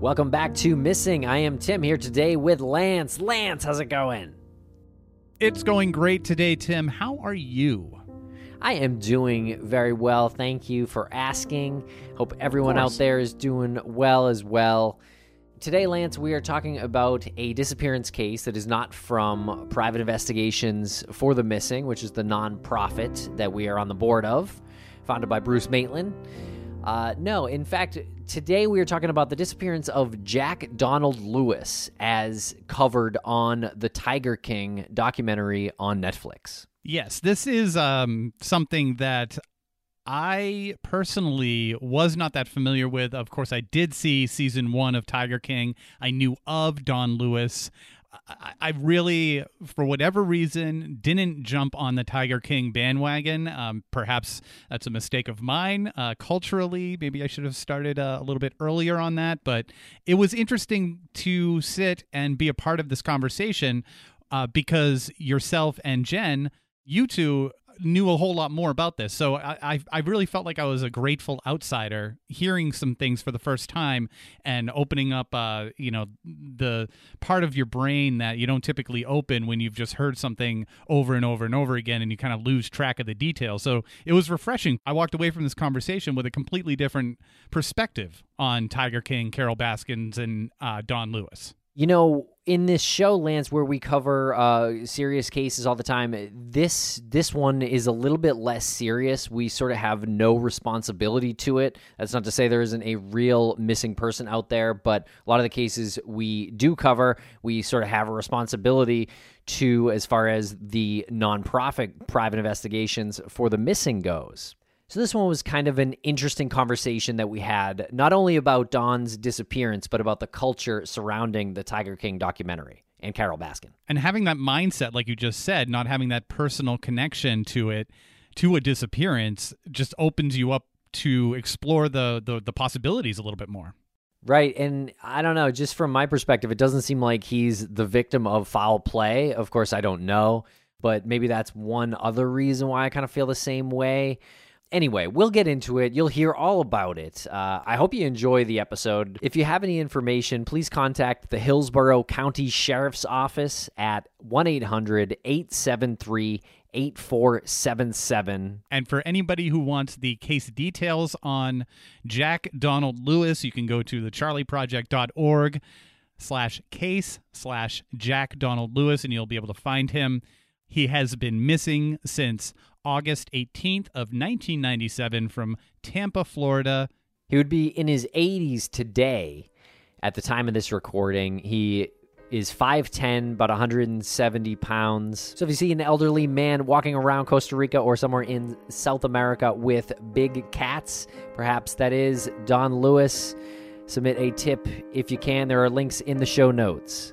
Welcome back to Missing. I am Tim here today with Lance. Lance, how's it going? It's going great today, Tim. How are you? I am doing very well. Thank you for asking. Hope everyone out there is doing well as well. Today, Lance, we are talking about a disappearance case that is not from Private Investigations for the Missing, which is the nonprofit that we are on the board of, founded by Bruce Maitland. Uh, no, in fact, today we are talking about the disappearance of Jack Donald Lewis as covered on the Tiger King documentary on Netflix. Yes, this is um, something that I personally was not that familiar with. Of course, I did see season one of Tiger King. I knew of Don Lewis. I, I really, for whatever reason, didn't jump on the Tiger King bandwagon. Um, perhaps that's a mistake of mine. Uh, culturally, maybe I should have started uh, a little bit earlier on that. But it was interesting to sit and be a part of this conversation uh, because yourself and Jen, you two knew a whole lot more about this. So I, I, I really felt like I was a grateful outsider hearing some things for the first time and opening up, uh, you know, the part of your brain that you don't typically open when you've just heard something over and over and over again and you kind of lose track of the details. So it was refreshing. I walked away from this conversation with a completely different perspective on Tiger King, Carol Baskins, and uh, Don Lewis. You know, in this show, Lance, where we cover uh, serious cases all the time, this this one is a little bit less serious. We sort of have no responsibility to it. That's not to say there isn't a real missing person out there, but a lot of the cases we do cover, we sort of have a responsibility to as far as the nonprofit private investigations for the missing goes. So, this one was kind of an interesting conversation that we had, not only about Don's disappearance, but about the culture surrounding the Tiger King documentary and Carol Baskin. And having that mindset, like you just said, not having that personal connection to it, to a disappearance, just opens you up to explore the, the, the possibilities a little bit more. Right. And I don't know, just from my perspective, it doesn't seem like he's the victim of foul play. Of course, I don't know, but maybe that's one other reason why I kind of feel the same way anyway, we'll get into it. You'll hear all about it. Uh, I hope you enjoy the episode. If you have any information, please contact the Hillsborough County Sheriff's Office at 1 800 873 8477. And for anybody who wants the case details on Jack Donald Lewis, you can go to thecharlieproject.org slash case slash Jack Donald Lewis and you'll be able to find him. He has been missing since August 18th of 1997 from Tampa, Florida. He would be in his 80s today at the time of this recording. He is 5'10, about 170 pounds. So if you see an elderly man walking around Costa Rica or somewhere in South America with big cats, perhaps that is Don Lewis. Submit a tip if you can. There are links in the show notes.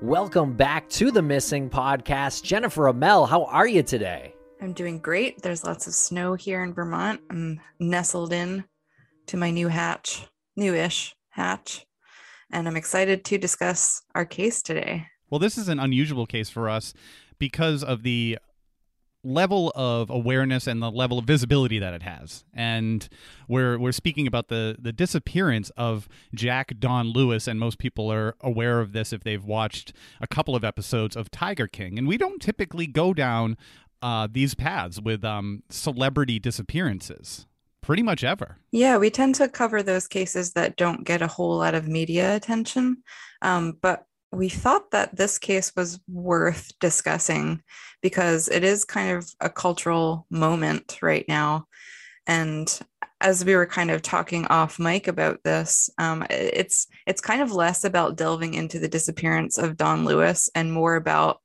Welcome back to the Missing Podcast. Jennifer Amell, how are you today? I'm doing great. There's lots of snow here in Vermont. I'm nestled in to my new hatch, newish hatch, and I'm excited to discuss our case today. Well, this is an unusual case for us because of the level of awareness and the level of visibility that it has. And we're we're speaking about the the disappearance of Jack Don Lewis, and most people are aware of this if they've watched a couple of episodes of Tiger King. And we don't typically go down uh, these paths with um, celebrity disappearances pretty much ever. Yeah, we tend to cover those cases that don't get a whole lot of media attention. Um, but we thought that this case was worth discussing because it is kind of a cultural moment right now. And as we were kind of talking off mic about this, um, it's it's kind of less about delving into the disappearance of Don Lewis and more about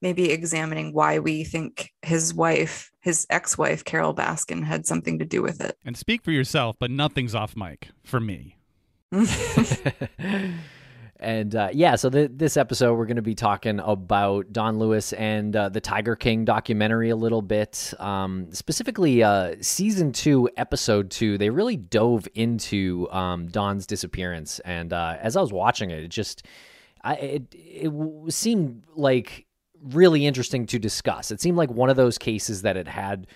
maybe examining why we think his wife, his ex wife, Carol Baskin, had something to do with it. And speak for yourself, but nothing's off mic for me. and uh, yeah, so the, this episode we're going to be talking about Don Lewis and uh, the Tiger King documentary a little bit. Um, specifically, uh, season two, episode two. They really dove into um, Don's disappearance, and uh, as I was watching it, it just I, it it seemed like really interesting to discuss. It seemed like one of those cases that it had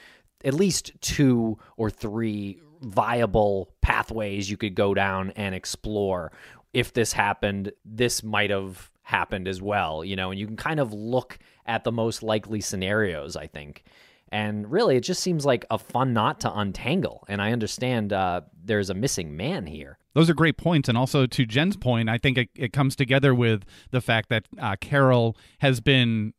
at least two or three viable pathways you could go down and explore. If this happened, this might have happened as well, you know, and you can kind of look at the most likely scenarios, I think. And really, it just seems like a fun knot to untangle. And I understand uh, there's a missing man here. Those are great points. And also, to Jen's point, I think it, it comes together with the fact that uh, Carol has been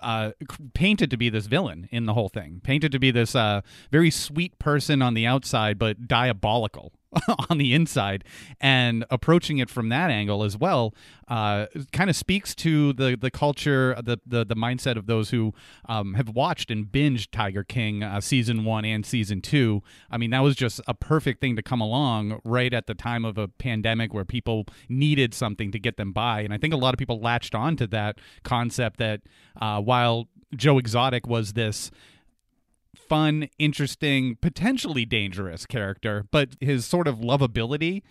uh, painted to be this villain in the whole thing, painted to be this uh, very sweet person on the outside, but diabolical on the inside, and approaching it from that angle as well, uh, kind of speaks to the the culture, the the, the mindset of those who um, have watched and binged Tiger King uh, season one and season two. I mean, that was just a perfect thing to come along right at the time of a pandemic where people needed something to get them by, and I think a lot of people latched on to that concept that uh, while Joe Exotic was this fun, interesting, potentially dangerous character, but his sort of lovability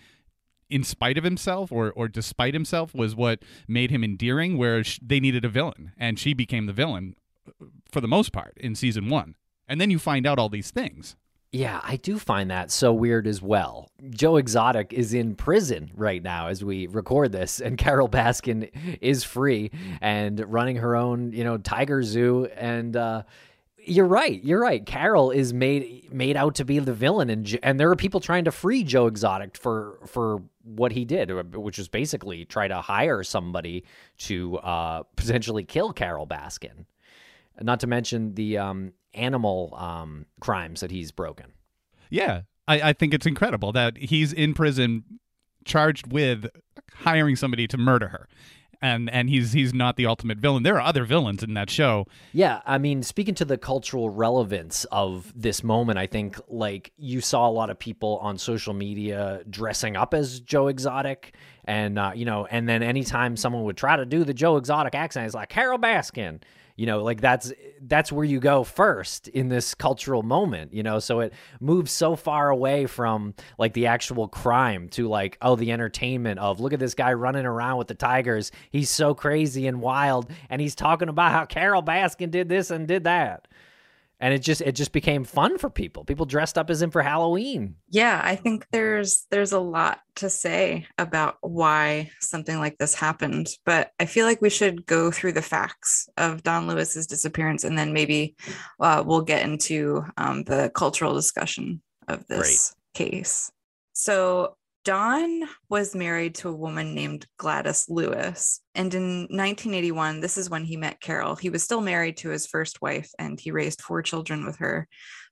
in spite of himself or or despite himself was what made him endearing where they needed a villain and she became the villain uh, for the most part in season 1 and then you find out all these things yeah, I do find that so weird as well. Joe Exotic is in prison right now as we record this, and Carol Baskin is free and running her own, you know, tiger zoo. And uh, you're right. You're right. Carol is made made out to be the villain, and and there are people trying to free Joe Exotic for for what he did, uh, which was basically try to hire somebody to uh, potentially kill Carol Baskin. Not to mention the um, animal um, crimes that he's broken. Yeah, I, I think it's incredible that he's in prison charged with hiring somebody to murder her and and he's he's not the ultimate villain. There are other villains in that show. Yeah, I mean, speaking to the cultural relevance of this moment, I think like you saw a lot of people on social media dressing up as Joe Exotic, and uh, you know, and then anytime someone would try to do the Joe Exotic accent, it's like Carol Baskin you know like that's that's where you go first in this cultural moment you know? So it moves so far away from like the actual crime to like oh the entertainment of look at this guy running around with the tigers. He's so crazy and wild and he's talking about how carol baskin did this and did that and it just it just became fun for people. People dressed up as him for halloween. Yeah i think there's there's a lot to say about why something like this happened but i feel like we should go through the facts of don lewis's disappearance and then maybe uh, we'll get into um, the cultural discussion of this Great. case. So Don was married to a woman named Gladys Lewis. And in 1981, this is when he met Carol. He was still married to his first wife and he raised four children with her.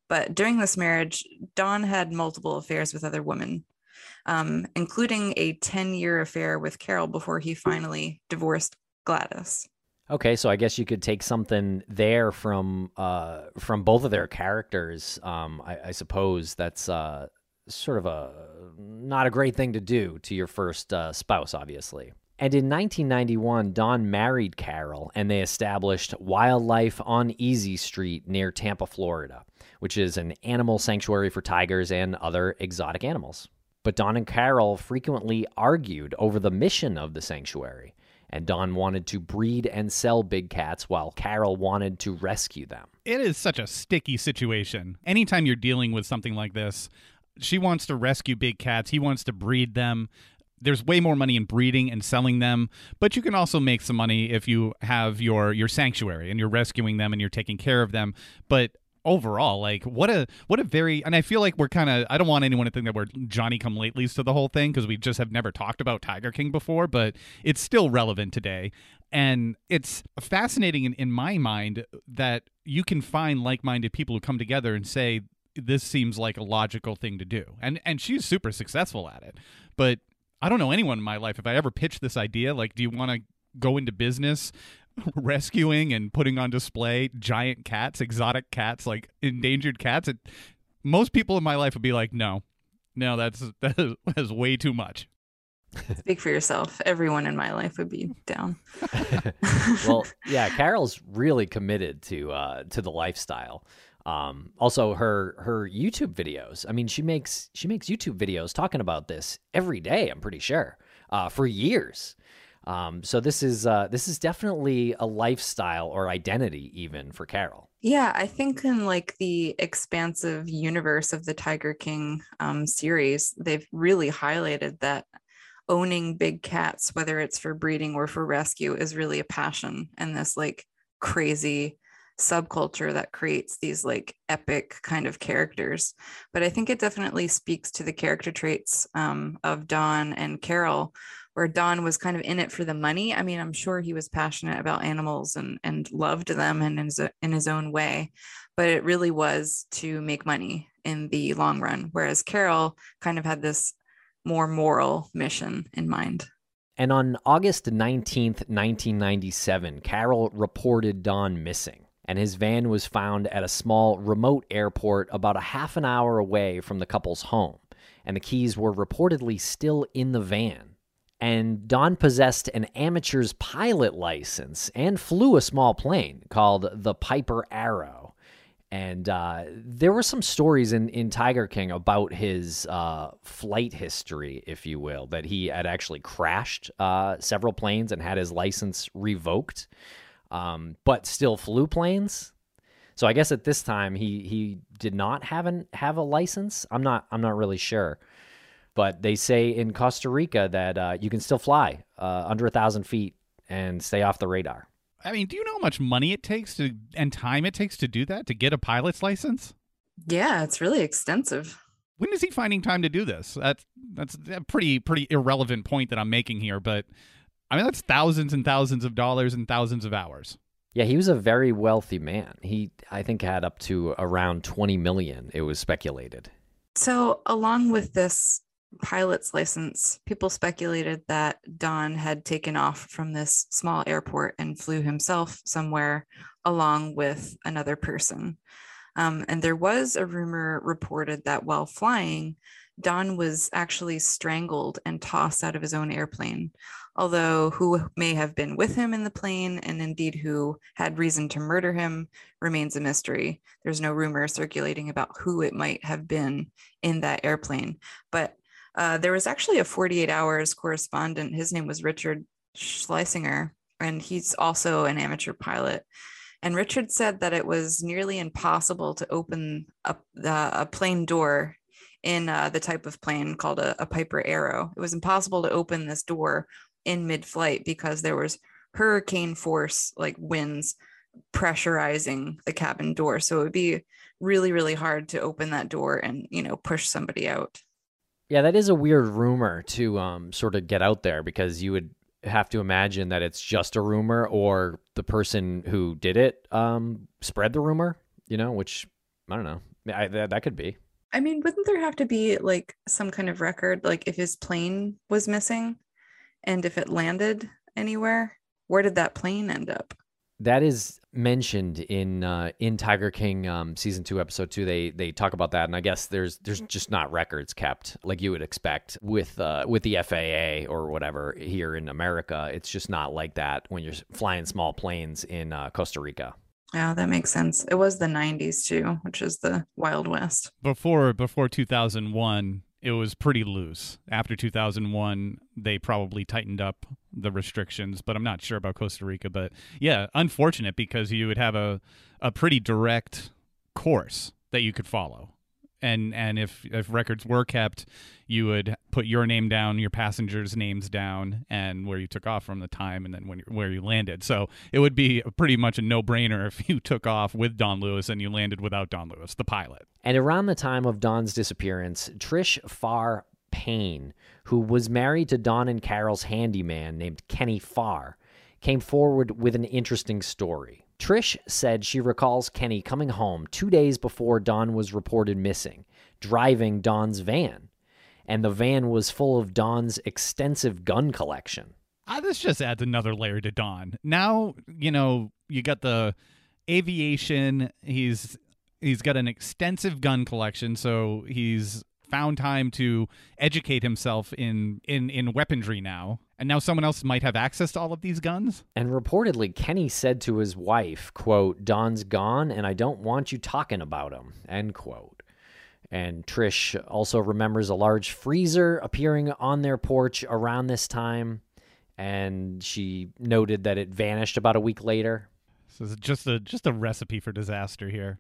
But during this marriage, Don had multiple affairs with other women, um, including a 10 year affair with Carol before he finally divorced Gladys. Okay, so I guess you could take something there from uh, from both of their characters. Um, I, I, suppose that's uh, sort of a not a great thing to do to your first uh, spouse, obviously. And in 1991, Don married Carol and they established Wildlife on Easy Street near Tampa, Florida, which is an animal sanctuary for tigers and other exotic animals. But Don and Carol frequently argued over the mission of the sanctuary. And Don wanted to breed and sell big cats while Carol wanted to rescue them. It is such a sticky situation. Anytime you're dealing with something like this, she wants to rescue big cats, he wants to breed them. There's way more money in breeding and selling them, but you can also make some money if you have your your sanctuary and you're rescuing them and you're taking care of them. But overall like what a what a very and i feel like we're kind of i don't want anyone to think that we're johnny come latelys to the whole thing because we just have never talked about tiger king before but it's still relevant today and it's fascinating in, in my mind that you can find like-minded people who come together and say this seems like a logical thing to do and and she's super successful at it but i don't know anyone in my life if i ever pitched this idea like do you want to go into business rescuing and putting on display giant cats, exotic cats, like endangered cats. It, most people in my life would be like, no, no, that's that is, that is way too much. Speak for yourself. Everyone in my life would be down. well, yeah, Carol's really committed to uh, to the lifestyle. Um, also, her her YouTube videos. I mean, she makes she makes YouTube videos talking about this every day. I'm pretty sure uh, for years. Um, so this is uh, this is definitely a lifestyle or identity even for Carol. Yeah, I think in like the expansive universe of the Tiger King um, series, they've really highlighted that owning big cats, whether it's for breeding or for rescue, is really a passion and this like crazy subculture that creates these like epic kind of characters. But I think it definitely speaks to the character traits um, of Don and Carol, where Don was kind of in it for the money. I mean, I'm sure he was passionate about animals and and loved them and in his, in his own way, but it really was to make money in the long run. Whereas Carol kind of had this more moral mission in mind. And on August 19th, 1997, Carol reported Don missing, and his van was found at a small remote airport about a half an hour away from the couple's home, and the keys were reportedly still in the van and Don possessed an amateur's pilot license and flew a small plane called the Piper Arrow. And uh, there were some stories in, in Tiger King about his uh, flight history, if you will, that he had actually crashed uh, several planes and had his license revoked, um, but still flew planes. So I guess at this time he he did not have an have a license. I'm not I'm not really sure. But they say in Costa Rica that uh, you can still fly uh, under a thousand feet and stay off the radar. I mean, do you know how much money it takes to and time it takes to do that to get a pilot's license? Yeah, it's really extensive. When is he finding time to do this? That's that's a pretty pretty irrelevant point that I'm making here, but I mean that's thousands and thousands of dollars and thousands of hours. Yeah, he was a very wealthy man. He I think had up to around 20 million it was speculated. So, along with this pilot's license, people speculated that Don had taken off from this small airport and flew himself somewhere along with another person. Um, and there was a rumor reported that while flying, Don was actually strangled and tossed out of his own airplane. Although who may have been with him in the plane and indeed who had reason to murder him remains a mystery. There's no rumor circulating about who it might have been in that airplane. But uh, there was actually a 48 hours correspondent. His name was Richard Schlesinger, and he's also an amateur pilot. And Richard said that it was nearly impossible to open a, a plane door in uh, the type of plane called a, a Piper Arrow. It was impossible to open this door in mid flight because there was hurricane force, like winds, pressurizing the cabin door. So it would be really, really hard to open that door and, you know, push somebody out. Yeah, that is a weird rumor to um, sort of get out there because you would have to imagine that it's just a rumor or the person who did it um, spread the rumor, you know, which I don't know. I, that, that could be. I mean, wouldn't there have to be like some kind of record, like if his plane was missing and if it landed anywhere, where did that plane end up? That is mentioned in uh, in Tiger King um, season two, episode two. They they talk about that, and I guess there's there's just not records kept like you would expect with uh, with the FAA or whatever here in America. It's just not like that when you're flying small planes in uh, Costa Rica. Yeah, that makes sense. It was the 90s too, which is the Wild West. Before before 2001, it was pretty loose. After 2001, they probably tightened up the restrictions, but I'm not sure about Costa Rica. But yeah, unfortunate because you would have a, a pretty direct course that you could follow. And and if if records were kept, you would put your name down, your passengers' names down, and where you took off from the time, and then when where you landed. So it would be pretty much a no brainer if you took off with Don Lewis and you landed without Don Lewis, the pilot. And around the time of Don's disappearance, Trish Farr Payne, who was married to Don and Carol's handyman named Kenny Farr, came forward with an interesting story. Trish said she recalls Kenny coming home two days before Don was reported missing, driving Don's van. And the van was full of Don's extensive gun collection. Uh, this just adds another layer to Don. Now, you know, you got the aviation. He's he's got an extensive gun collection, so he's found time to educate himself in in in weaponry now. And now someone else might have access to all of these guns. And reportedly, Kenny said to his wife, quote, Don's gone and I don't want you talking about him, end quote. And Trish also remembers a large freezer appearing on their porch around this time. And she noted that it vanished about a week later. So it's just a just a recipe for disaster here.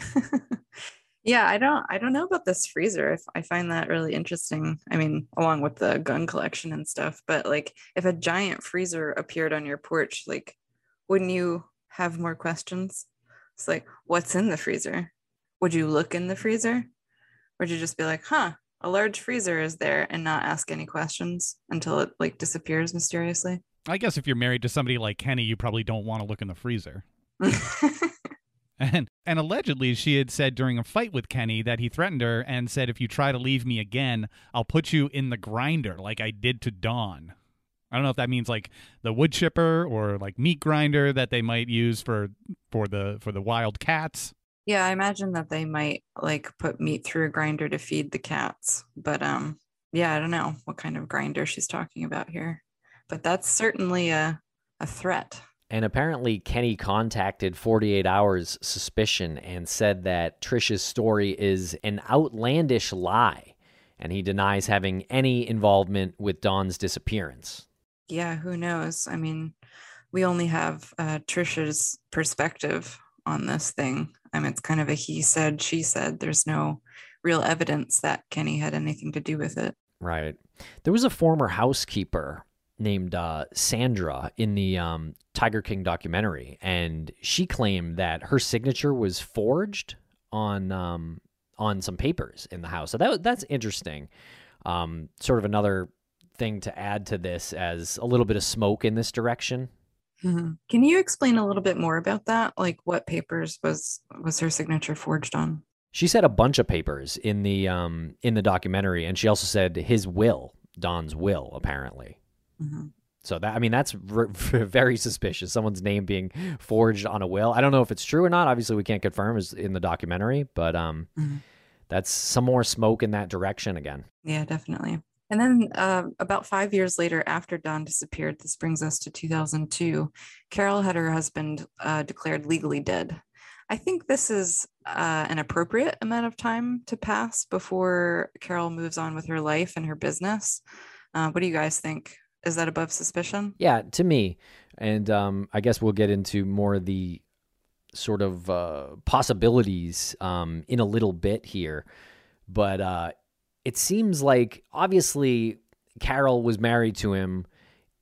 yeah, I don't I don't know about this freezer. I, I find that really interesting. I mean, along with the gun collection and stuff, but like if a giant freezer appeared on your porch, like wouldn't you have more questions? It's like, what's in the freezer? Would you look in the freezer? Or would you just be like, huh, a large freezer is there and not ask any questions until it like disappears mysteriously? I guess if you're married to somebody like Kenny, you probably don't want to look in the freezer. And and allegedly she had said during a fight with Kenny that he threatened her and said if you try to leave me again, I'll put you in the grinder like I did to Don. I don't know if that means like the wood chipper or like meat grinder that they might use for for the for the wild cats. Yeah, I imagine that they might like put meat through a grinder to feed the cats. But um yeah, I don't know what kind of grinder she's talking about here. But that's certainly a a threat. And apparently, Kenny contacted 48 Hours Suspicion and said that Trish's story is an outlandish lie, and he denies having any involvement with Don's disappearance. Yeah, who knows? I mean, we only have uh, Trisha's perspective on this thing. I mean, it's kind of a he said, she said. There's no real evidence that Kenny had anything to do with it. Right. There was a former housekeeper named uh, Sandra in the um, Tiger King documentary, and she claimed that her signature was forged on um, on some papers in the house. So that that's interesting. Um, sort of another thing to add to this as a little bit of smoke in this direction. Mm-hmm. Can you explain a little bit more about that? Like what papers was was her signature forged on? She said a bunch of papers in the um, in the documentary, and she also said his will, Don's will, apparently. Mm-hmm. So that I mean that's r- very suspicious. Someone's name being forged on a will. I don't know if it's true or not. Obviously, we can't confirm is in the documentary, but um, mm-hmm. that's some more smoke in that direction again. Yeah, definitely. And then uh, about five years later, after Don disappeared, this brings us to 2002. Carol had her husband uh, declared legally dead. I think this is uh, an appropriate amount of time to pass before Carol moves on with her life and her business. Uh, what do you guys think? Is that above suspicion? Yeah, to me. And um, I guess we'll get into more of the sort of uh, possibilities um, in a little bit here. But uh, it seems like obviously Carol was married to him.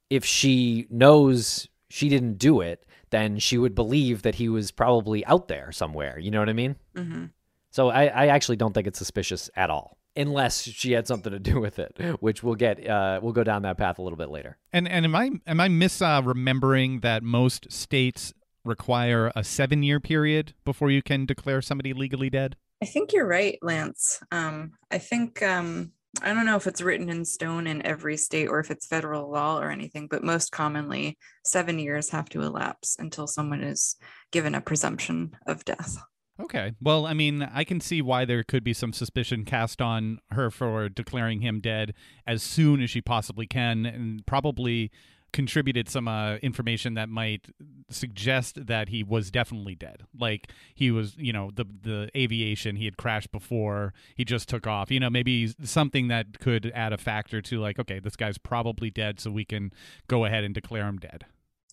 If she knows she didn't do it, then she would believe that he was probably out there somewhere. You know what I mean? Mm-hmm. So I, I actually don't think it's suspicious at all unless she had something to do with it, which we'll get uh, we'll go down that path a little bit later. And and am I am I mis uh, remembering that most states require a seven year period before you can declare somebody legally dead? I think you're right, Lance. Um, I think um, I don't know if it's written in stone in every state or if it's federal law or anything, but most commonly, seven years have to elapse until someone is given a presumption of death. Okay. Well, I mean, I can see why there could be some suspicion cast on her for declaring him dead as soon as she possibly can, and probably contributed some uh, information that might suggest that he was definitely dead. Like he was, you know, the the aviation he had crashed before, he just took off. You know, maybe something that could add a factor to like, okay, this guy's probably dead, so we can go ahead and declare him dead.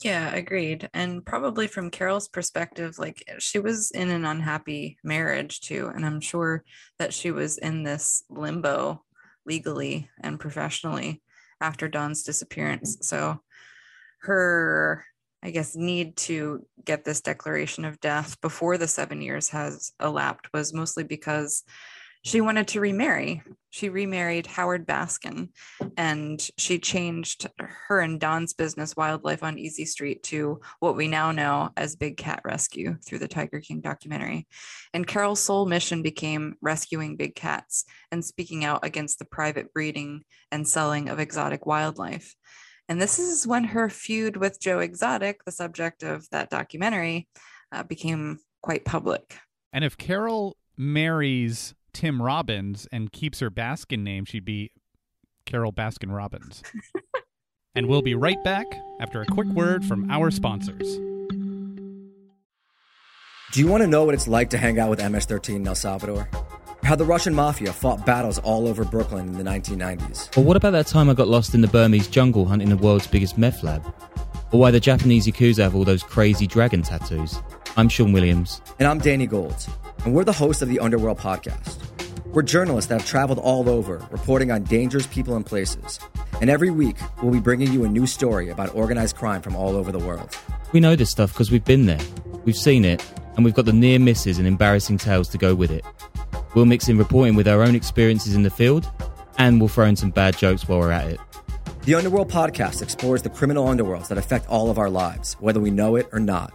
Yeah, agreed. And probably from Carol's perspective, like eh, she was in an unhappy marriage too. And I'm sure that she was in this limbo legally and professionally after Don's disappearance. So her, I guess, need to get this declaration of death before the seven years has elapsed was mostly because she wanted to remarry. She remarried Howard Baskin and she changed her and Don's business, Wildlife on Easy Street, to what we now know as Big Cat Rescue through the Tiger King documentary. And Carol's sole mission became rescuing big cats and speaking out against the private breeding and selling of exotic wildlife. And this is when her feud with Joe Exotic, the subject of that documentary, uh, became quite public. And if Carol marries Tim Robbins and keeps her Baskin name, she'd be Carol Baskin Robbins. and we'll be right back after a quick word from our sponsors. Do you want to know what it's like to hang out with MS 13 in El Salvador? How the Russian mafia fought battles all over Brooklyn in the 1990s? Or what about that time I got lost in the Burmese jungle hunting the world's biggest meth lab? Or why the Japanese Yakuza have all those crazy dragon tattoos? I'm Sean Williams. And I'm Danny Gold, and we're the hosts of the Underworld podcast. We're journalists that have traveled all over, reporting on dangerous people and places. And every week, we'll be bringing you a new story about organized crime from all over the world. We know this stuff because we've been there, we've seen it, and we've got the near misses and embarrassing tales to go with it. We'll mix in reporting with our own experiences in the field, and we'll throw in some bad jokes while we're at it. The Underworld podcast explores the criminal underworlds that affect all of our lives, whether we know it or not.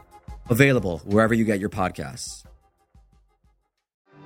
Available wherever you get your podcasts.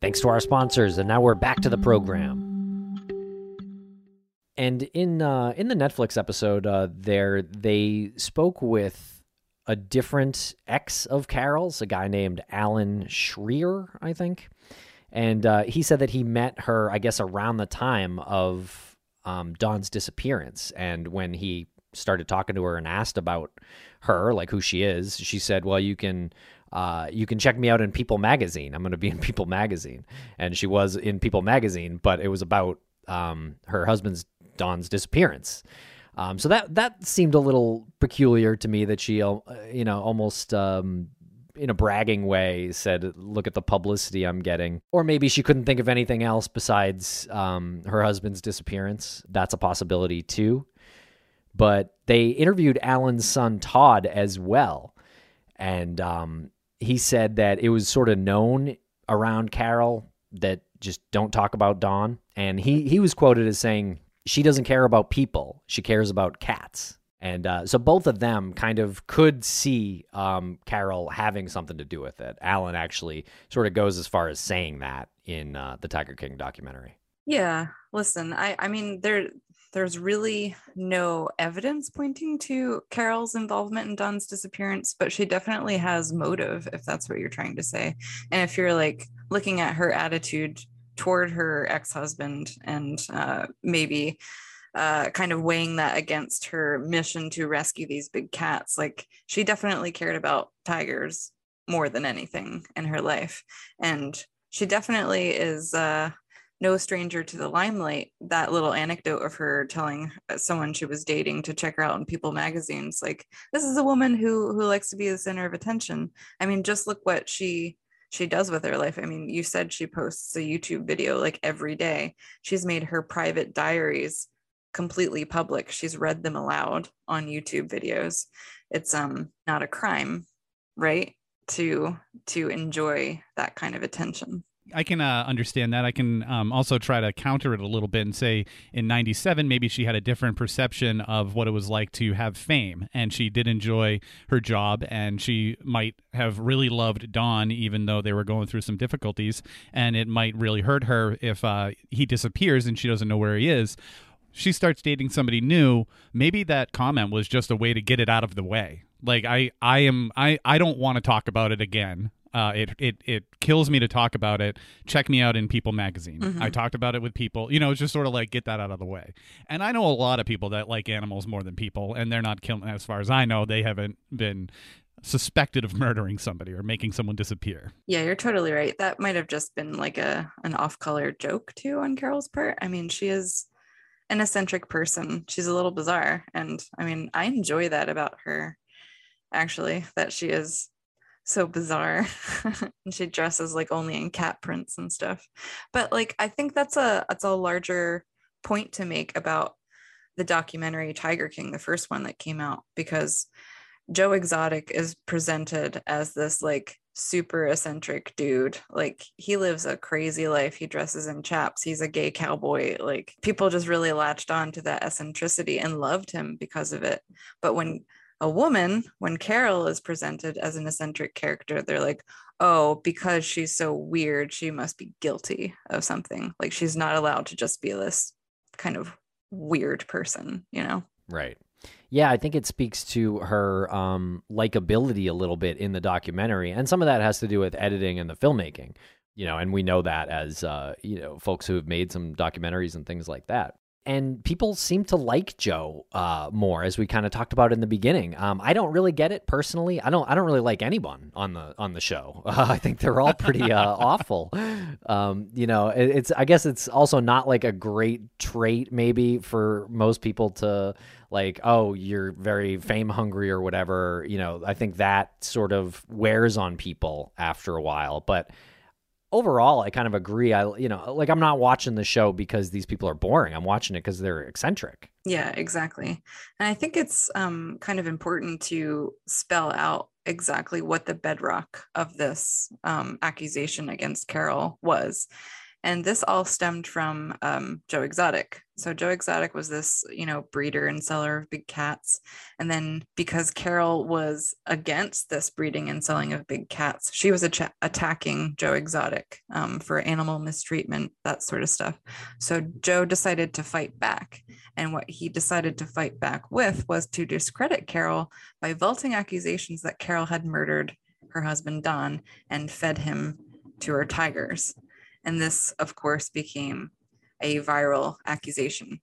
Thanks to our sponsors, and now we're back to the program. And in uh, in the Netflix episode, uh, there they spoke with a different ex of Carol's, a guy named Alan Shrier, I think, and uh, he said that he met her, I guess, around the time of um, Don's disappearance, and when he started talking to her and asked about her, like who she is, she said, "Well, you can." Uh, you can check me out in People Magazine. I'm going to be in People Magazine. And she was in People Magazine, but it was about um, her husband's Don's disappearance. Um, so that that seemed a little peculiar to me that she, uh, you know, almost um, in a bragging way said, "Look at the publicity I'm getting." Or maybe she couldn't think of anything else besides um, her husband's disappearance. That's a possibility too. But they interviewed Alan's son Todd as well, and um, he said that it was sort of known around Carol that just don't talk about Don. And he, he was quoted as saying, she doesn't care about people, she cares about cats. And uh, so both of them kind of could see um, Carol having something to do with it. Alan actually sort of goes as far as saying that in uh, the Tiger King documentary. Yeah, listen, I I mean there there's really no evidence pointing to Carol's involvement in Don's disappearance, but she definitely has motive, if that's what you're trying to say. And if you're like looking at her attitude toward her ex husband and uh, maybe uh, kind of weighing that against her mission to rescue these big cats, like she definitely cared about tigers more than anything in her life. And she definitely is. Uh, no stranger to the limelight that little anecdote of her telling uh, someone she was dating to check her out in people magazines like this is a woman who who likes to be the center of attention. I mean just look what she she does with her life. I mean you said she posts a youtube video like every day. She's made her private diaries completely public. She's read them aloud on youtube videos. It's um not a crime right to to enjoy that kind of attention I can uh, understand that. I can um, also try to counter it a little bit and say in 97, maybe she had a different perception of what it was like to have fame. And she did enjoy her job and she might have really loved Don, even though they were going through some difficulties. And it might really hurt her if uh, he disappears and she doesn't know where he is. She starts dating somebody new. Maybe that comment was just a way to get it out of the way. Like I, I am, I, I don't want to talk about it again. Uh, it it it kills me to talk about it. Check me out in People magazine. Mhm. I talked about it with people. You know, it's just sort of like get that out of the way. And I know a lot of people that like animals more than people, and they're not killing. As far as I know, they haven't been suspected of murdering somebody or making someone disappear. Yeah, you're totally right. That might have just been like a an off-color joke too on Carol's part. I mean, she is an eccentric person. She's a little bizarre, and I mean, I enjoy that about her. Actually, that she is so bizarre, and she dresses like only in cat prints and stuff. But like, I think that's a that's a larger point to make about the documentary Tiger King, the first one that came out, because Joe Exotic is presented as this like super eccentric dude. Like he lives a crazy life. He dresses in chaps. He's a gay cowboy. Like people just really latched on to that eccentricity and loved him because of it. But when a woman, when Carol is presented as an eccentric character, they're like, oh, because she's so weird, she must be guilty of something. Like she's not allowed to just be this kind of weird person, you know? Right. Yeah, I think it speaks to her um, likability a little bit in the documentary, and some of that has to do with editing and the filmmaking. You know, and we know that as uh, you know folks who have made some documentaries and things like that. And people seem to like Joe uh, more, as we kind of talked about in the beginning. Um, I don't really get it personally. I don't. I don't really like anyone on the on the show. Uh, I think they're all pretty uh, awful. Um, you know, it, it's. I guess it's also not like a great trait, maybe for most people to like, oh, you're very fame hungry or whatever. You know, I think that sort of wears on people after a while. But overall, I kind of agree. I, you know, like I'm not watching the show because these people are boring. I'm watching it because they're eccentric. Yeah, exactly. And I think it's um, kind of important to spell out exactly what the bedrock of this um, accusation against Carol was. And this all stemmed from um, Joe Exotic. So Joe Exotic was this, you know, breeder and seller of big cats. And then because Carol was against this breeding and selling of big cats, she was acha- attacking Joe Exotic um, for animal mistreatment, that sort of stuff. So Joe decided to fight back. And what he decided to fight back with was to discredit Carol by vaulting accusations that Carol had murdered her husband, Don, and fed him to her tigers. And this, of course, became a viral accusation.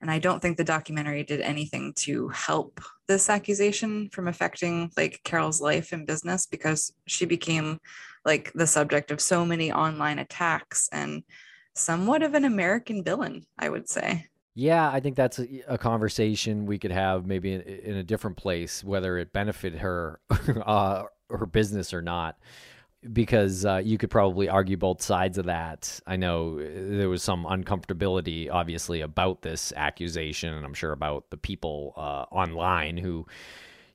And I don't think the documentary did anything to help this accusation from affecting like Carol's life and business because she became like the subject of so many online attacks and somewhat of an American villain, I would say. Yeah, I think that's a, a conversation we could have maybe in, in a different place, whether it benefited her, uh, her business or not. Because uh, you could probably argue both sides of that. I know there was some uncomfortability, obviously, about this accusation, and I'm sure about the people uh, online who,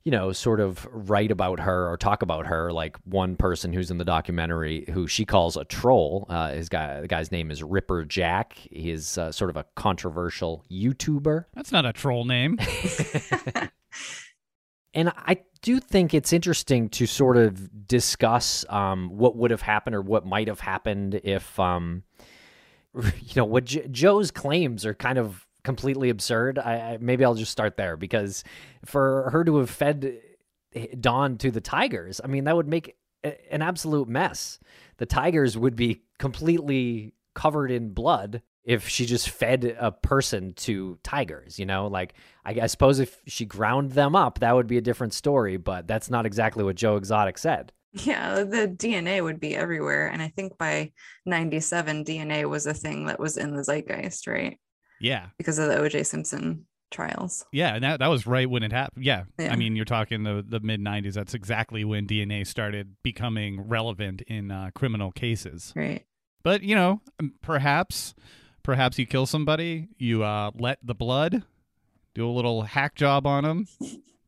you know, sort of write about her or talk about her. Like one person who's in the documentary who she calls a troll. Uh, his guy, the guy's name is Ripper Jack. He is uh, sort of a controversial YouTuber. That's not a troll name. And I do think it's interesting to sort of discuss um, what would have happened or what might have happened if, um, you know, what J- Joe's claims are kind of completely absurd. I, I maybe I'll just start there because for her to have fed Don to the tigers, I mean, that would make an absolute mess. The tigers would be completely covered in blood if she just fed a person to tigers, you know, like I, I suppose if she ground them up, that would be a different story, but that's not exactly what Joe Exotic said. Yeah, the DNA would be everywhere. And I think by 97, DNA was a thing that was in the zeitgeist, right? Yeah. Because of the OJ Simpson trials. Yeah, and that, that was right when it happened. Yeah. Yeah. I mean, you're talking the, the mid 90s. That's exactly when DNA started becoming relevant in uh, criminal cases. Right. But, you know, um, perhaps perhaps you kill somebody, you uh, let the blood do a little hack job on them,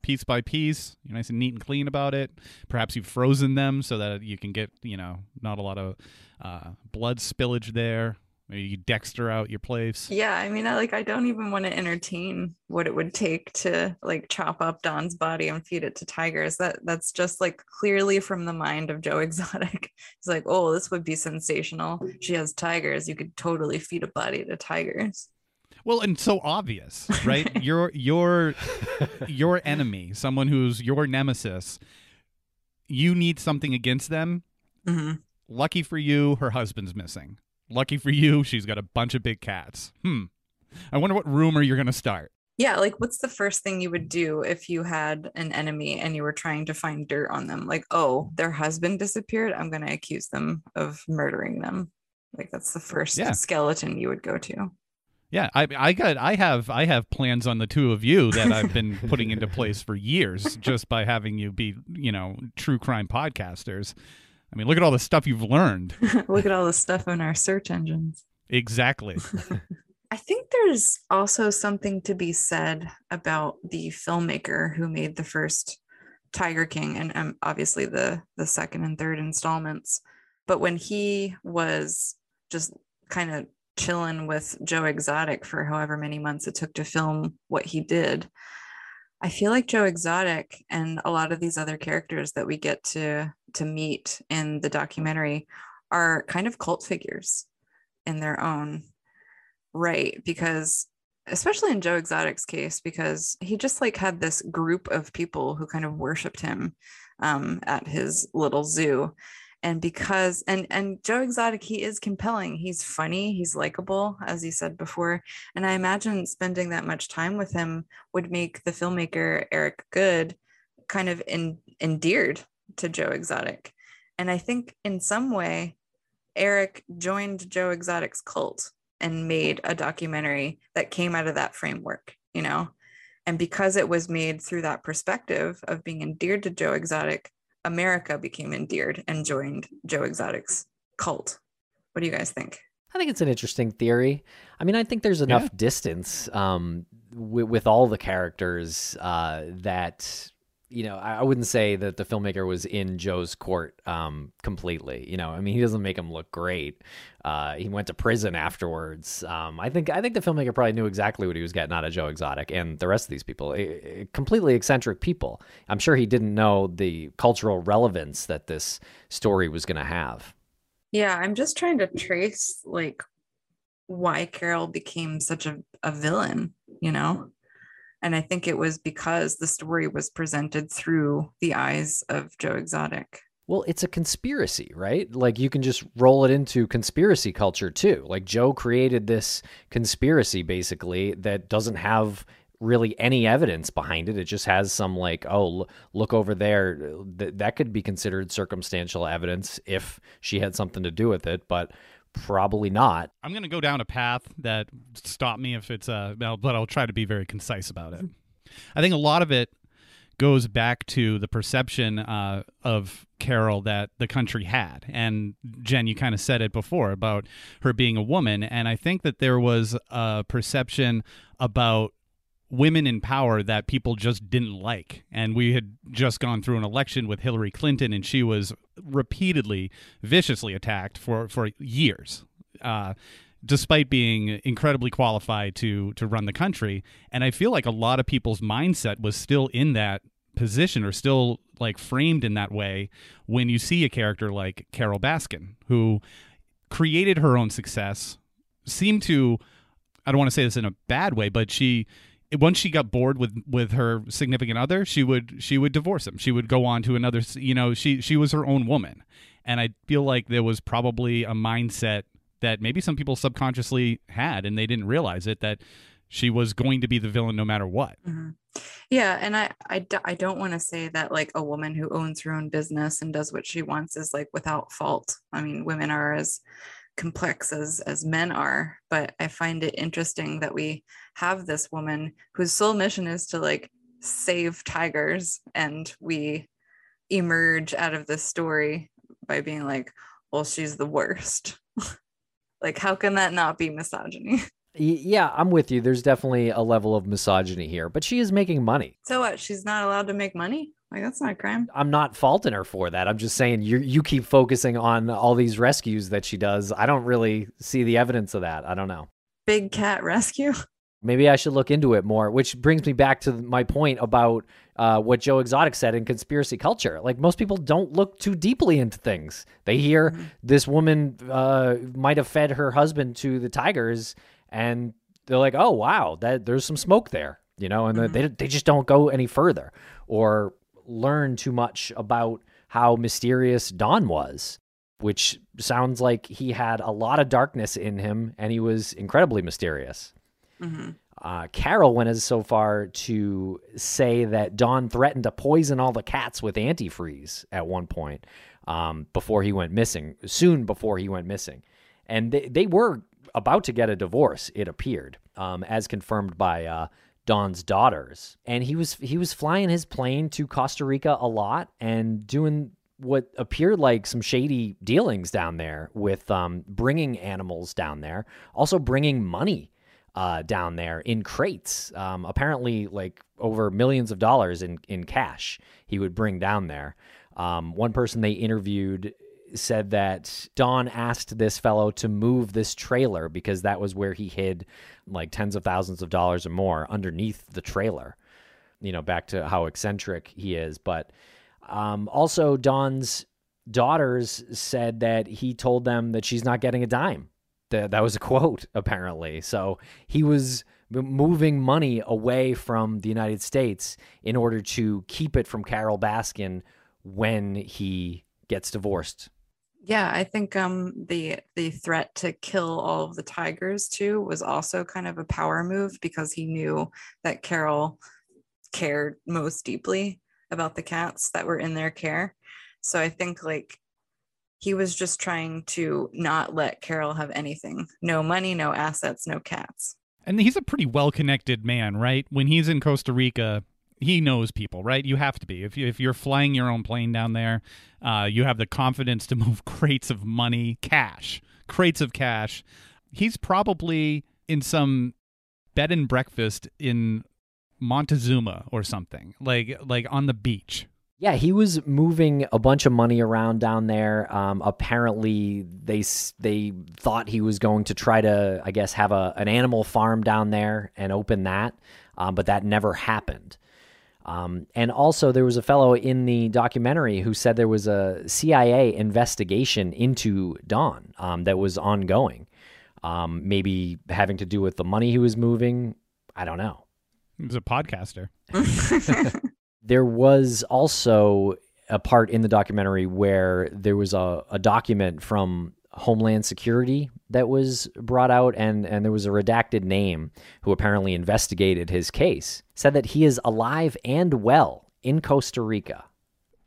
piece by piece. You're nice and neat and clean about it. Perhaps you've frozen them so that you can get you know not a lot of uh, blood spillage there. Maybe you Dexter out your place. Yeah, I mean, I like I don't even want to entertain what it would take to like chop up Don's body and feed it to tigers. That that's just like clearly from the mind of Joe Exotic. It's like, oh, this would be sensational. She has tigers. You could totally feed a body to tigers. Well, and so obvious, right? your your your enemy, someone who's your nemesis. You need something against them. hmm Lucky for you, her husband's missing. Lucky for you, she's got a bunch of big cats. Hmm. I wonder what rumor you're going to start. Yeah, like what's the first thing you would do if you had an enemy and you were trying to find dirt on them? Like, oh, their husband disappeared. I'm going to accuse them of murdering them. Like that's the first Yeah. skeleton you would go to. Yeah, I I got I have I have plans on the two of you that I've been putting into place for years just by having you be, you know, true crime podcasters. I mean, look at all the stuff you've learned. Look at all the stuff in our search engines. Exactly. I think there's also something to be said about the filmmaker who made the first Tiger King and um, obviously the the second and third installments. But when he was just kind of chilling with Joe Exotic for however many months it took to film what he did, I feel like Joe Exotic and a lot of these other characters that we get to to meet in the documentary are kind of cult figures in their own right because especially in Joe Exotic's case because he just like had this group of people who kind of worshipped him um, at his little zoo and because and and Joe Exotic he is compelling. He's funny he's likable as he said before. And I imagine spending that much time with him would make the filmmaker Eric Goode kind of in, endeared to Joe Exotic. And I think in some way Eric joined Joe Exotic's cult and made a documentary that came out of that framework, you know? And because it was made through that perspective of being endeared to Joe Exotic, America became endeared and joined Joe Exotic's cult. What do you guys think? I think it's an interesting theory. I mean, I think there's enough Yeah. distance um, with, with all the characters uh, that you know. I, I wouldn't say that the filmmaker was in Joe's court um, completely. You know, I mean, he doesn't make him look great. Uh, he went to prison afterwards. Um, I think I think the filmmaker probably knew exactly what he was getting out of Joe Exotic and the rest of these people. Eh, eh, completely eccentric people. I'm sure he didn't know the cultural relevance that this story was going to have. Yeah, I'm just trying to trace like why Carole became such a, a villain, you know? And I think it was because the story was presented through the eyes of Joe Exotic. Well, it's a conspiracy, right? Like you can just roll it into conspiracy culture too. Like Joe created this conspiracy basically that doesn't have really any evidence behind it. It just has some like, oh, look over there. Th- that could be considered circumstantial evidence if she had something to do with it, but probably not. I'm going to go down a path that stop me if it's uh but I'll try to be very concise about it. I think a lot of it goes back to the perception uh, of Carole that the country had. And Jen, you kind of said it before about her being a woman. And I think that there was a perception about women in power that people just didn't like. And we had just gone through an election with Hillary Clinton, and she was repeatedly, viciously attacked for, for years. Uh, despite being incredibly qualified to to run the country and i feel like a lot of people's mindset was still in that position or still like framed in that way when you see a character like carole baskin who created her own success seemed to i don't want to say this in a bad way but she once she got bored with with her significant other she would she would divorce him she would go on to another you know she she was her own woman and i feel like there was probably a mindset that maybe some people subconsciously had and they didn't realize it that she was going to be the villain no matter what Mhm. Yeah, and I I, d- I don't want to say that like a woman who owns her own business and does what she wants is like without fault. I mean, women are as complex as as men are, but I find it interesting that we have this woman whose sole mission is to like save tigers and we emerge out of this story by being like, well, she's the worst. like how can that not be misogyny? Yeah, I'm with you. There's definitely a level of misogyny here, but she is making money. So what? She's not allowed to make money? Like that's not a crime. I'm not faulting her for that. I'm just saying you you keep focusing on all these rescues that she does. I don't really see the evidence of that. I don't know. Big cat rescue. Maybe I should look into it more, which brings me back to my point about uh, what Joe Exotic said in conspiracy culture. Like most people don't look too deeply into things. They hear this woman uh, might have fed her husband to the tigers, and they're like, "Oh wow, that there's some smoke there," you know, and they they just don't go any further or learn too much about how mysterious Don was. Which sounds like he had a lot of darkness in him, and he was incredibly mysterious. Uh, Carole went as so far to say that Don threatened to poison all the cats with antifreeze at one point um, before he went missing, soon before he went missing. And they, they were about to get a divorce, it appeared, um, as confirmed by uh, Don's daughters. And he was he was flying his plane to Costa Rica a lot and doing what appeared like some shady dealings down there with um, bringing animals down there, also bringing money uh, down there in crates. Um, apparently, like over millions of dollars in, in cash he would bring down there. Um, one person they interviewed said that Don asked this fellow to move this trailer because that was where he hid like tens of thousands of dollars or more underneath the trailer. You know, back to how eccentric he is. But um, also, Don's daughters said that he told them that she's not getting a dime that that was a quote apparently so he was moving money away from the united states in order to keep it from carole baskin when he gets divorced Yeah, I think um the the threat to kill all of the tigers too was also kind of a power move because he knew that Carole cared most deeply about the cats that were in their care. So I think like he was just trying to not let Carole have anything. No money, no assets, no cats. And he's a pretty well connected man, right? When he's in Costa Rica, he knows people, right? You have to be. If, you, if you're flying your own plane down there, uh, you have the confidence to move crates of money, cash, crates of cash. He's probably in some bed and breakfast in Montezuma or something, like like on the beach. Yeah, he was moving a bunch of money around down there. Um, apparently, they they thought he was going to try to, I guess, have a an animal farm down there and open that, um, but that never happened. Um, and also, there was a fellow in the documentary who said there was a CIA investigation into Don um, that was ongoing, um, maybe having to do with the money he was moving. I don't know. He was a podcaster. there was also a part in the documentary where there was a, a document from Homeland Security that was brought out, and, and there was a redacted name who apparently investigated his case, said that he is alive and well in Costa Rica.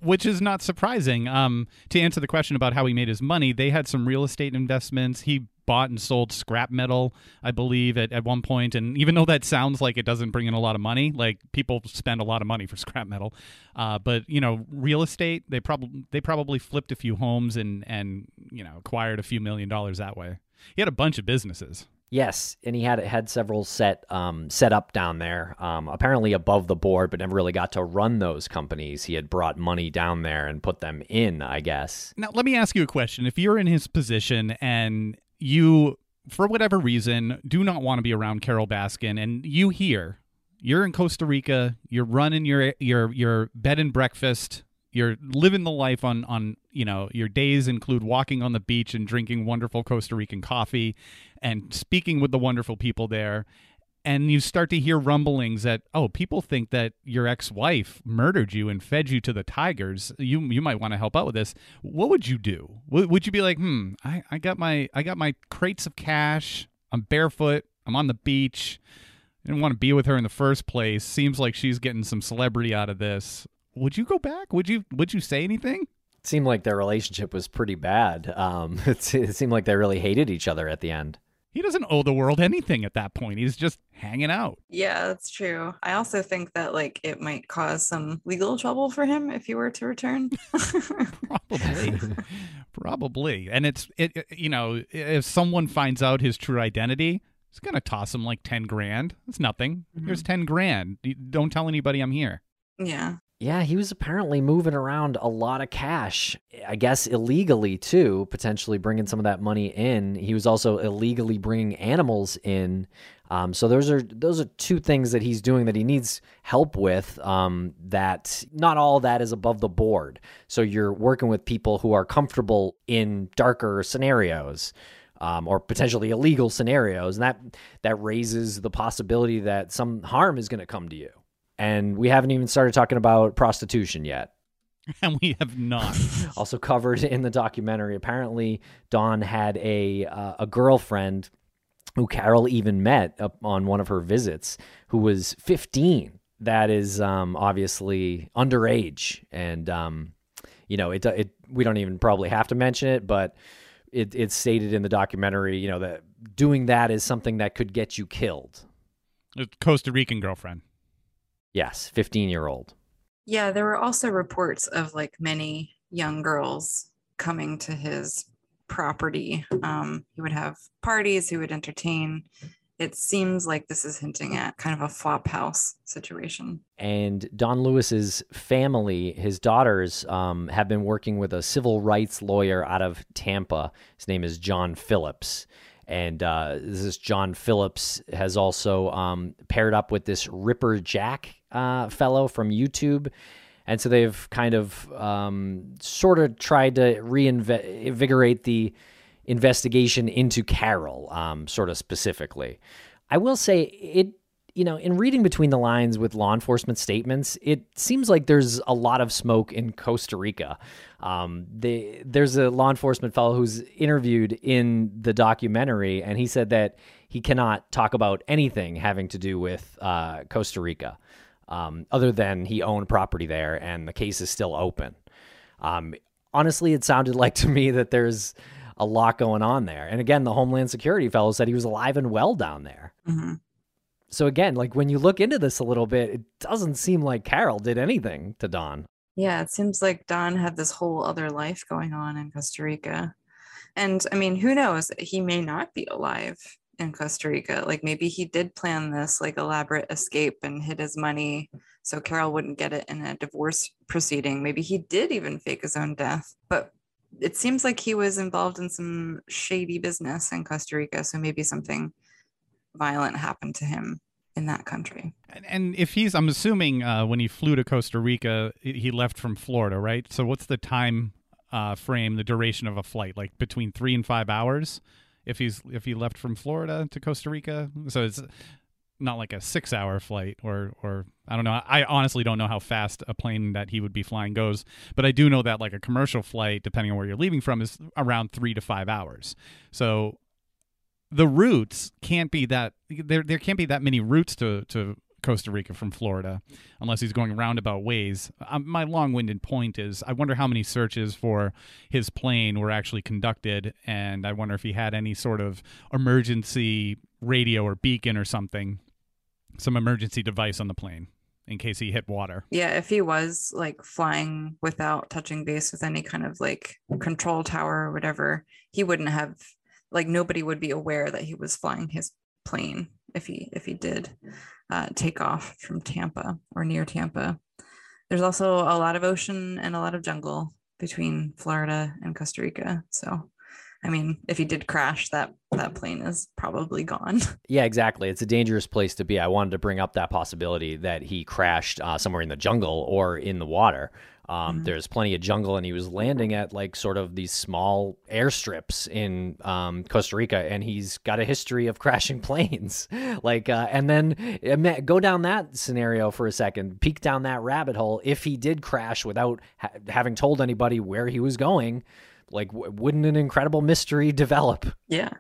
which is not surprising. Um, to answer the question about how he made his money, they had some real estate investments. He bought and sold scrap metal, I believe, at, at one point. And even though that sounds like it doesn't bring in a lot of money, like people spend a lot of money for scrap metal. Uh, but you know, real estate, they probably they probably flipped a few homes and and you know acquired a few million dollars that way. He had a bunch of businesses. Yes, and he had had several set um, set up down there, um, apparently above the board, but never really got to run those companies. He had brought money down there and put them in, I guess. Now, let me ask you a question. If you're in his position and you, for whatever reason, do not want to be around Carole Baskin, and you hear you're in Costa Rica, you're running your your your bed and breakfast, you're living the life on on you know your days include walking on the beach and drinking wonderful Costa Rican coffee, and speaking with the wonderful people there. And you start to hear rumblings that oh, people think that your ex-wife murdered you and fed you to the tigers. You you might want to help out with this. What would you do? Would, you be like, hmm, I, I got my I got my crates of cash. I'm barefoot. I'm on the beach. I didn't want to be with her in the first place. Seems like she's getting some celebrity out of this. Would you go back? Would you would you say anything? It seemed like their relationship was pretty bad. Um, it, it seemed like they really hated each other at the end. He doesn't owe the world anything at that point. He's just hanging out. Yeah, that's true. I also think that like it might cause some legal trouble for him if he were to return. Probably. Probably. And it's it, you know, if someone finds out his true identity, It's gonna toss him like ten grand. It's nothing. Mhm. Here's ten grand. Don't tell anybody I'm here. Yeah. Yeah, he was apparently moving around a lot of cash. I guess illegally too, potentially bringing some of that money in. He was also illegally bringing animals in. Um, so those are those are two things that he's doing that he needs help with. Um, that not all that is above the board. So you're working with people who are comfortable in darker scenarios. Um, or potentially illegal scenarios, and that that raises the possibility that some harm is going to come to you. And we haven't even started talking about prostitution yet. And we have not. Also covered in the documentary. Apparently, Don had a uh, a girlfriend who Carole even met up on one of her visits, who was 15. That is um, obviously underage, and um, you know it. It we don't even probably have to mention it, but it, it's stated in the documentary. You know that doing that is something that could get you killed. A Costa Rican girlfriend. Yes, 15 year old. Yeah, there were also reports of like many young girls coming to his property. Um, he would have parties, he would entertain. It seems like this is hinting at kind of a flop house situation. and Don Lewis's family, his daughters, um, have been working with a civil rights lawyer out of Tampa. His name is John Phillips, and uh, this is John Phillips has also um, paired up with this Ripper Jack uh, fellow from YouTube. And so they've kind of um, sort of tried to reinvigorate the investigation into Carole, um, sort of specifically. I will say it, you know, in reading between the lines with law enforcement statements, it seems like there's a lot of smoke in Costa Rica. Um, they, there's a law enforcement fellow who's interviewed in the documentary, and he said that he cannot talk about anything having to do with uh, Costa Rica, um, other than he owned property there, and the case is still open. Um, honestly, it sounded like to me that there's a lot going on there. And again, the Homeland Security fellow said he was alive and well down there. hmm So again, like when you look into this a little bit, it doesn't seem like Carole did anything to Don. Yeah, it seems like Don had this whole other life going on in Costa Rica. And I mean, who knows? He may not be alive in Costa Rica. Like maybe he did plan this like elaborate escape and hid his money so Carole wouldn't get it in a divorce proceeding. Maybe he did even fake his own death. But it seems like he was involved in some shady business in Costa Rica. So maybe something violent happened to him in that country. And, and if he's, I'm assuming uh, when he flew to Costa Rica, he left from Florida, right? So what's the time uh, frame, the duration of a flight? Like between three and five hours? If he's if he left from Florida to Costa Rica, so it's not like a six hour flight or or I don't know. I honestly don't know how fast a plane that he would be flying goes, but I do know that like a commercial flight, depending on where you're leaving from, is around three to five hours. So the routes can't be that there there can't be that many routes to to Costa Rica from Florida unless he's going roundabout ways. Um, my long-winded point is I wonder how many searches for his plane were actually conducted and I wonder if he had any sort of emergency radio or beacon or something some emergency device on the plane in case he hit water. Yeah, if he was like flying without touching base with any kind of like control tower or whatever, he wouldn't have like nobody would be aware that he was flying his plane if he if he did uh, take off from Tampa or near Tampa. There's also a lot of ocean and a lot of jungle between Florida and Costa Rica. So, I mean, if he did crash, that that plane is probably gone. Yeah, exactly. It's a dangerous place to be. I wanted to bring up that possibility that he crashed uh, somewhere in the jungle or in the water. Um, Mhm. There's plenty of jungle, and he was landing at like sort of these small airstrips in um, Costa Rica, and he's got a history of crashing planes. like, uh, and then go down that scenario for a second, peek down that rabbit hole. If he did crash without ha- having told anybody where he was going, like, w- wouldn't an incredible mystery develop? yeah.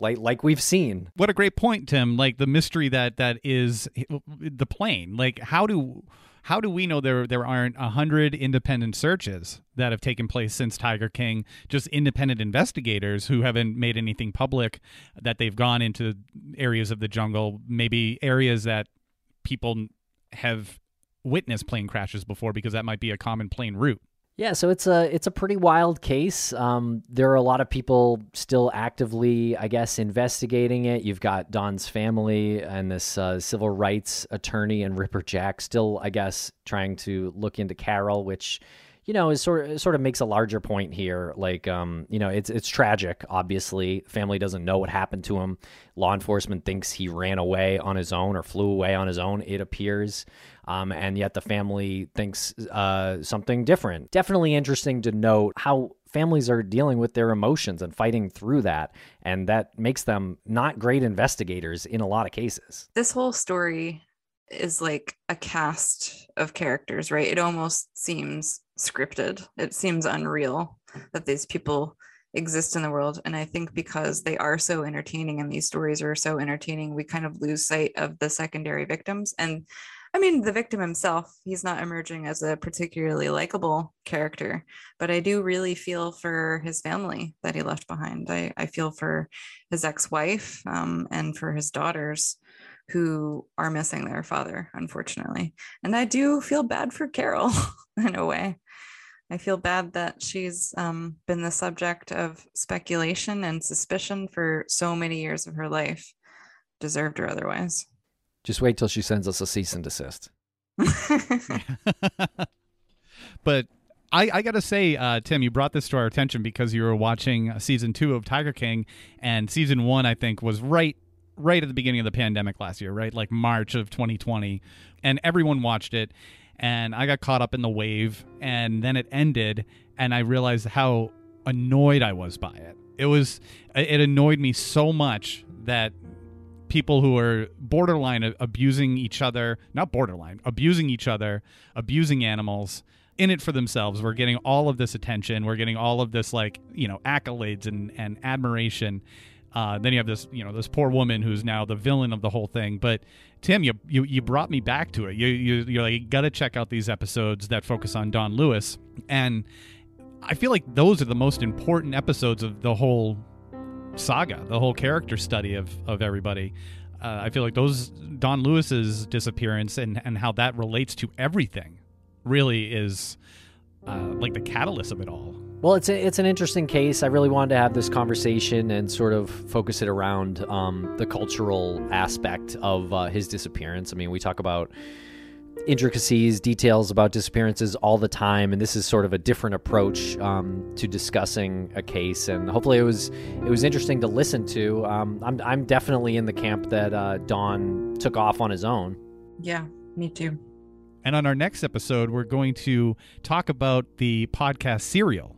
Like, like we've seen. What a great point, Tim. Like the mystery that that is the plane. Like how do how do we know there there aren't a hundred independent searches that have taken place since Tiger King? Just independent investigators who haven't made anything public that they've gone into areas of the jungle, maybe areas that people have witnessed plane crashes before because that might be a common plane route. Yeah, so it's a it's a pretty wild case. Um, there are a lot of people still actively, I guess, investigating it. You've got Don's family and this uh, civil rights attorney and Ripper Jack still, I guess, trying to look into Carole, which you know is sort of sort of makes a larger point here. Like, um, you know, it's it's tragic. Obviously, family doesn't know what happened to him. Law enforcement thinks he ran away on his own or flew away on his own. It appears. Um, and yet the family thinks uh, something different. Definitely interesting to note how families are dealing with their emotions and fighting through that. And that makes them not great investigators in a lot of cases. This whole story is like a cast of characters, right? It almost seems scripted. It seems unreal that these people exist in the world. And I think because they are so entertaining and these stories are so entertaining, we kind of lose sight of the secondary victims. And I mean, the victim himself, he's not emerging as a particularly likable character, but I do really feel for his family that he left behind. I, I feel for his ex wife um, and for his daughters who are missing their father, unfortunately. And I do feel bad for Carole in a way. I feel bad that she's um, been the subject of speculation and suspicion for so many years of her life, deserved or otherwise. Just wait till she sends us a cease and desist. but I, I got to say, uh, Tim, you brought this to our attention because you were watching season two of Tiger King, and season one, I think, was right right at the beginning of the pandemic last year, right? Like March of 2020. And everyone watched it. And I got caught up in the wave. And then it ended. And I realized how annoyed I was by it. It was, it annoyed me so much that people who are borderline abusing each other, not borderline, abusing each other, abusing animals, in it for themselves. We're getting all of this attention. We're getting all of this like, you know, accolades and, and admiration. Uh, then you have this, you know, this poor woman who's now the villain of the whole thing. But Tim, you you, you brought me back to it. You you you're like, you got to check out these episodes that focus on Don Lewis, and I feel like those are the most important episodes of the whole saga, the whole character study of of everybody. Uh, I feel like those Don Lewis's disappearance and and how that relates to everything really is uh, like the catalyst of it all. Well, it's a, it's an interesting case. I really wanted to have this conversation and sort of focus it around um, the cultural aspect of uh, his disappearance. I mean, we talk about intricacies, details about disappearances all the time, and this is sort of a different approach um, to discussing a case. And hopefully, it was it was interesting to listen to. Um, I'm I'm definitely in the camp that uh, Don took off on his own. Yeah, me too. And on our next episode, we're going to talk about the podcast Serial.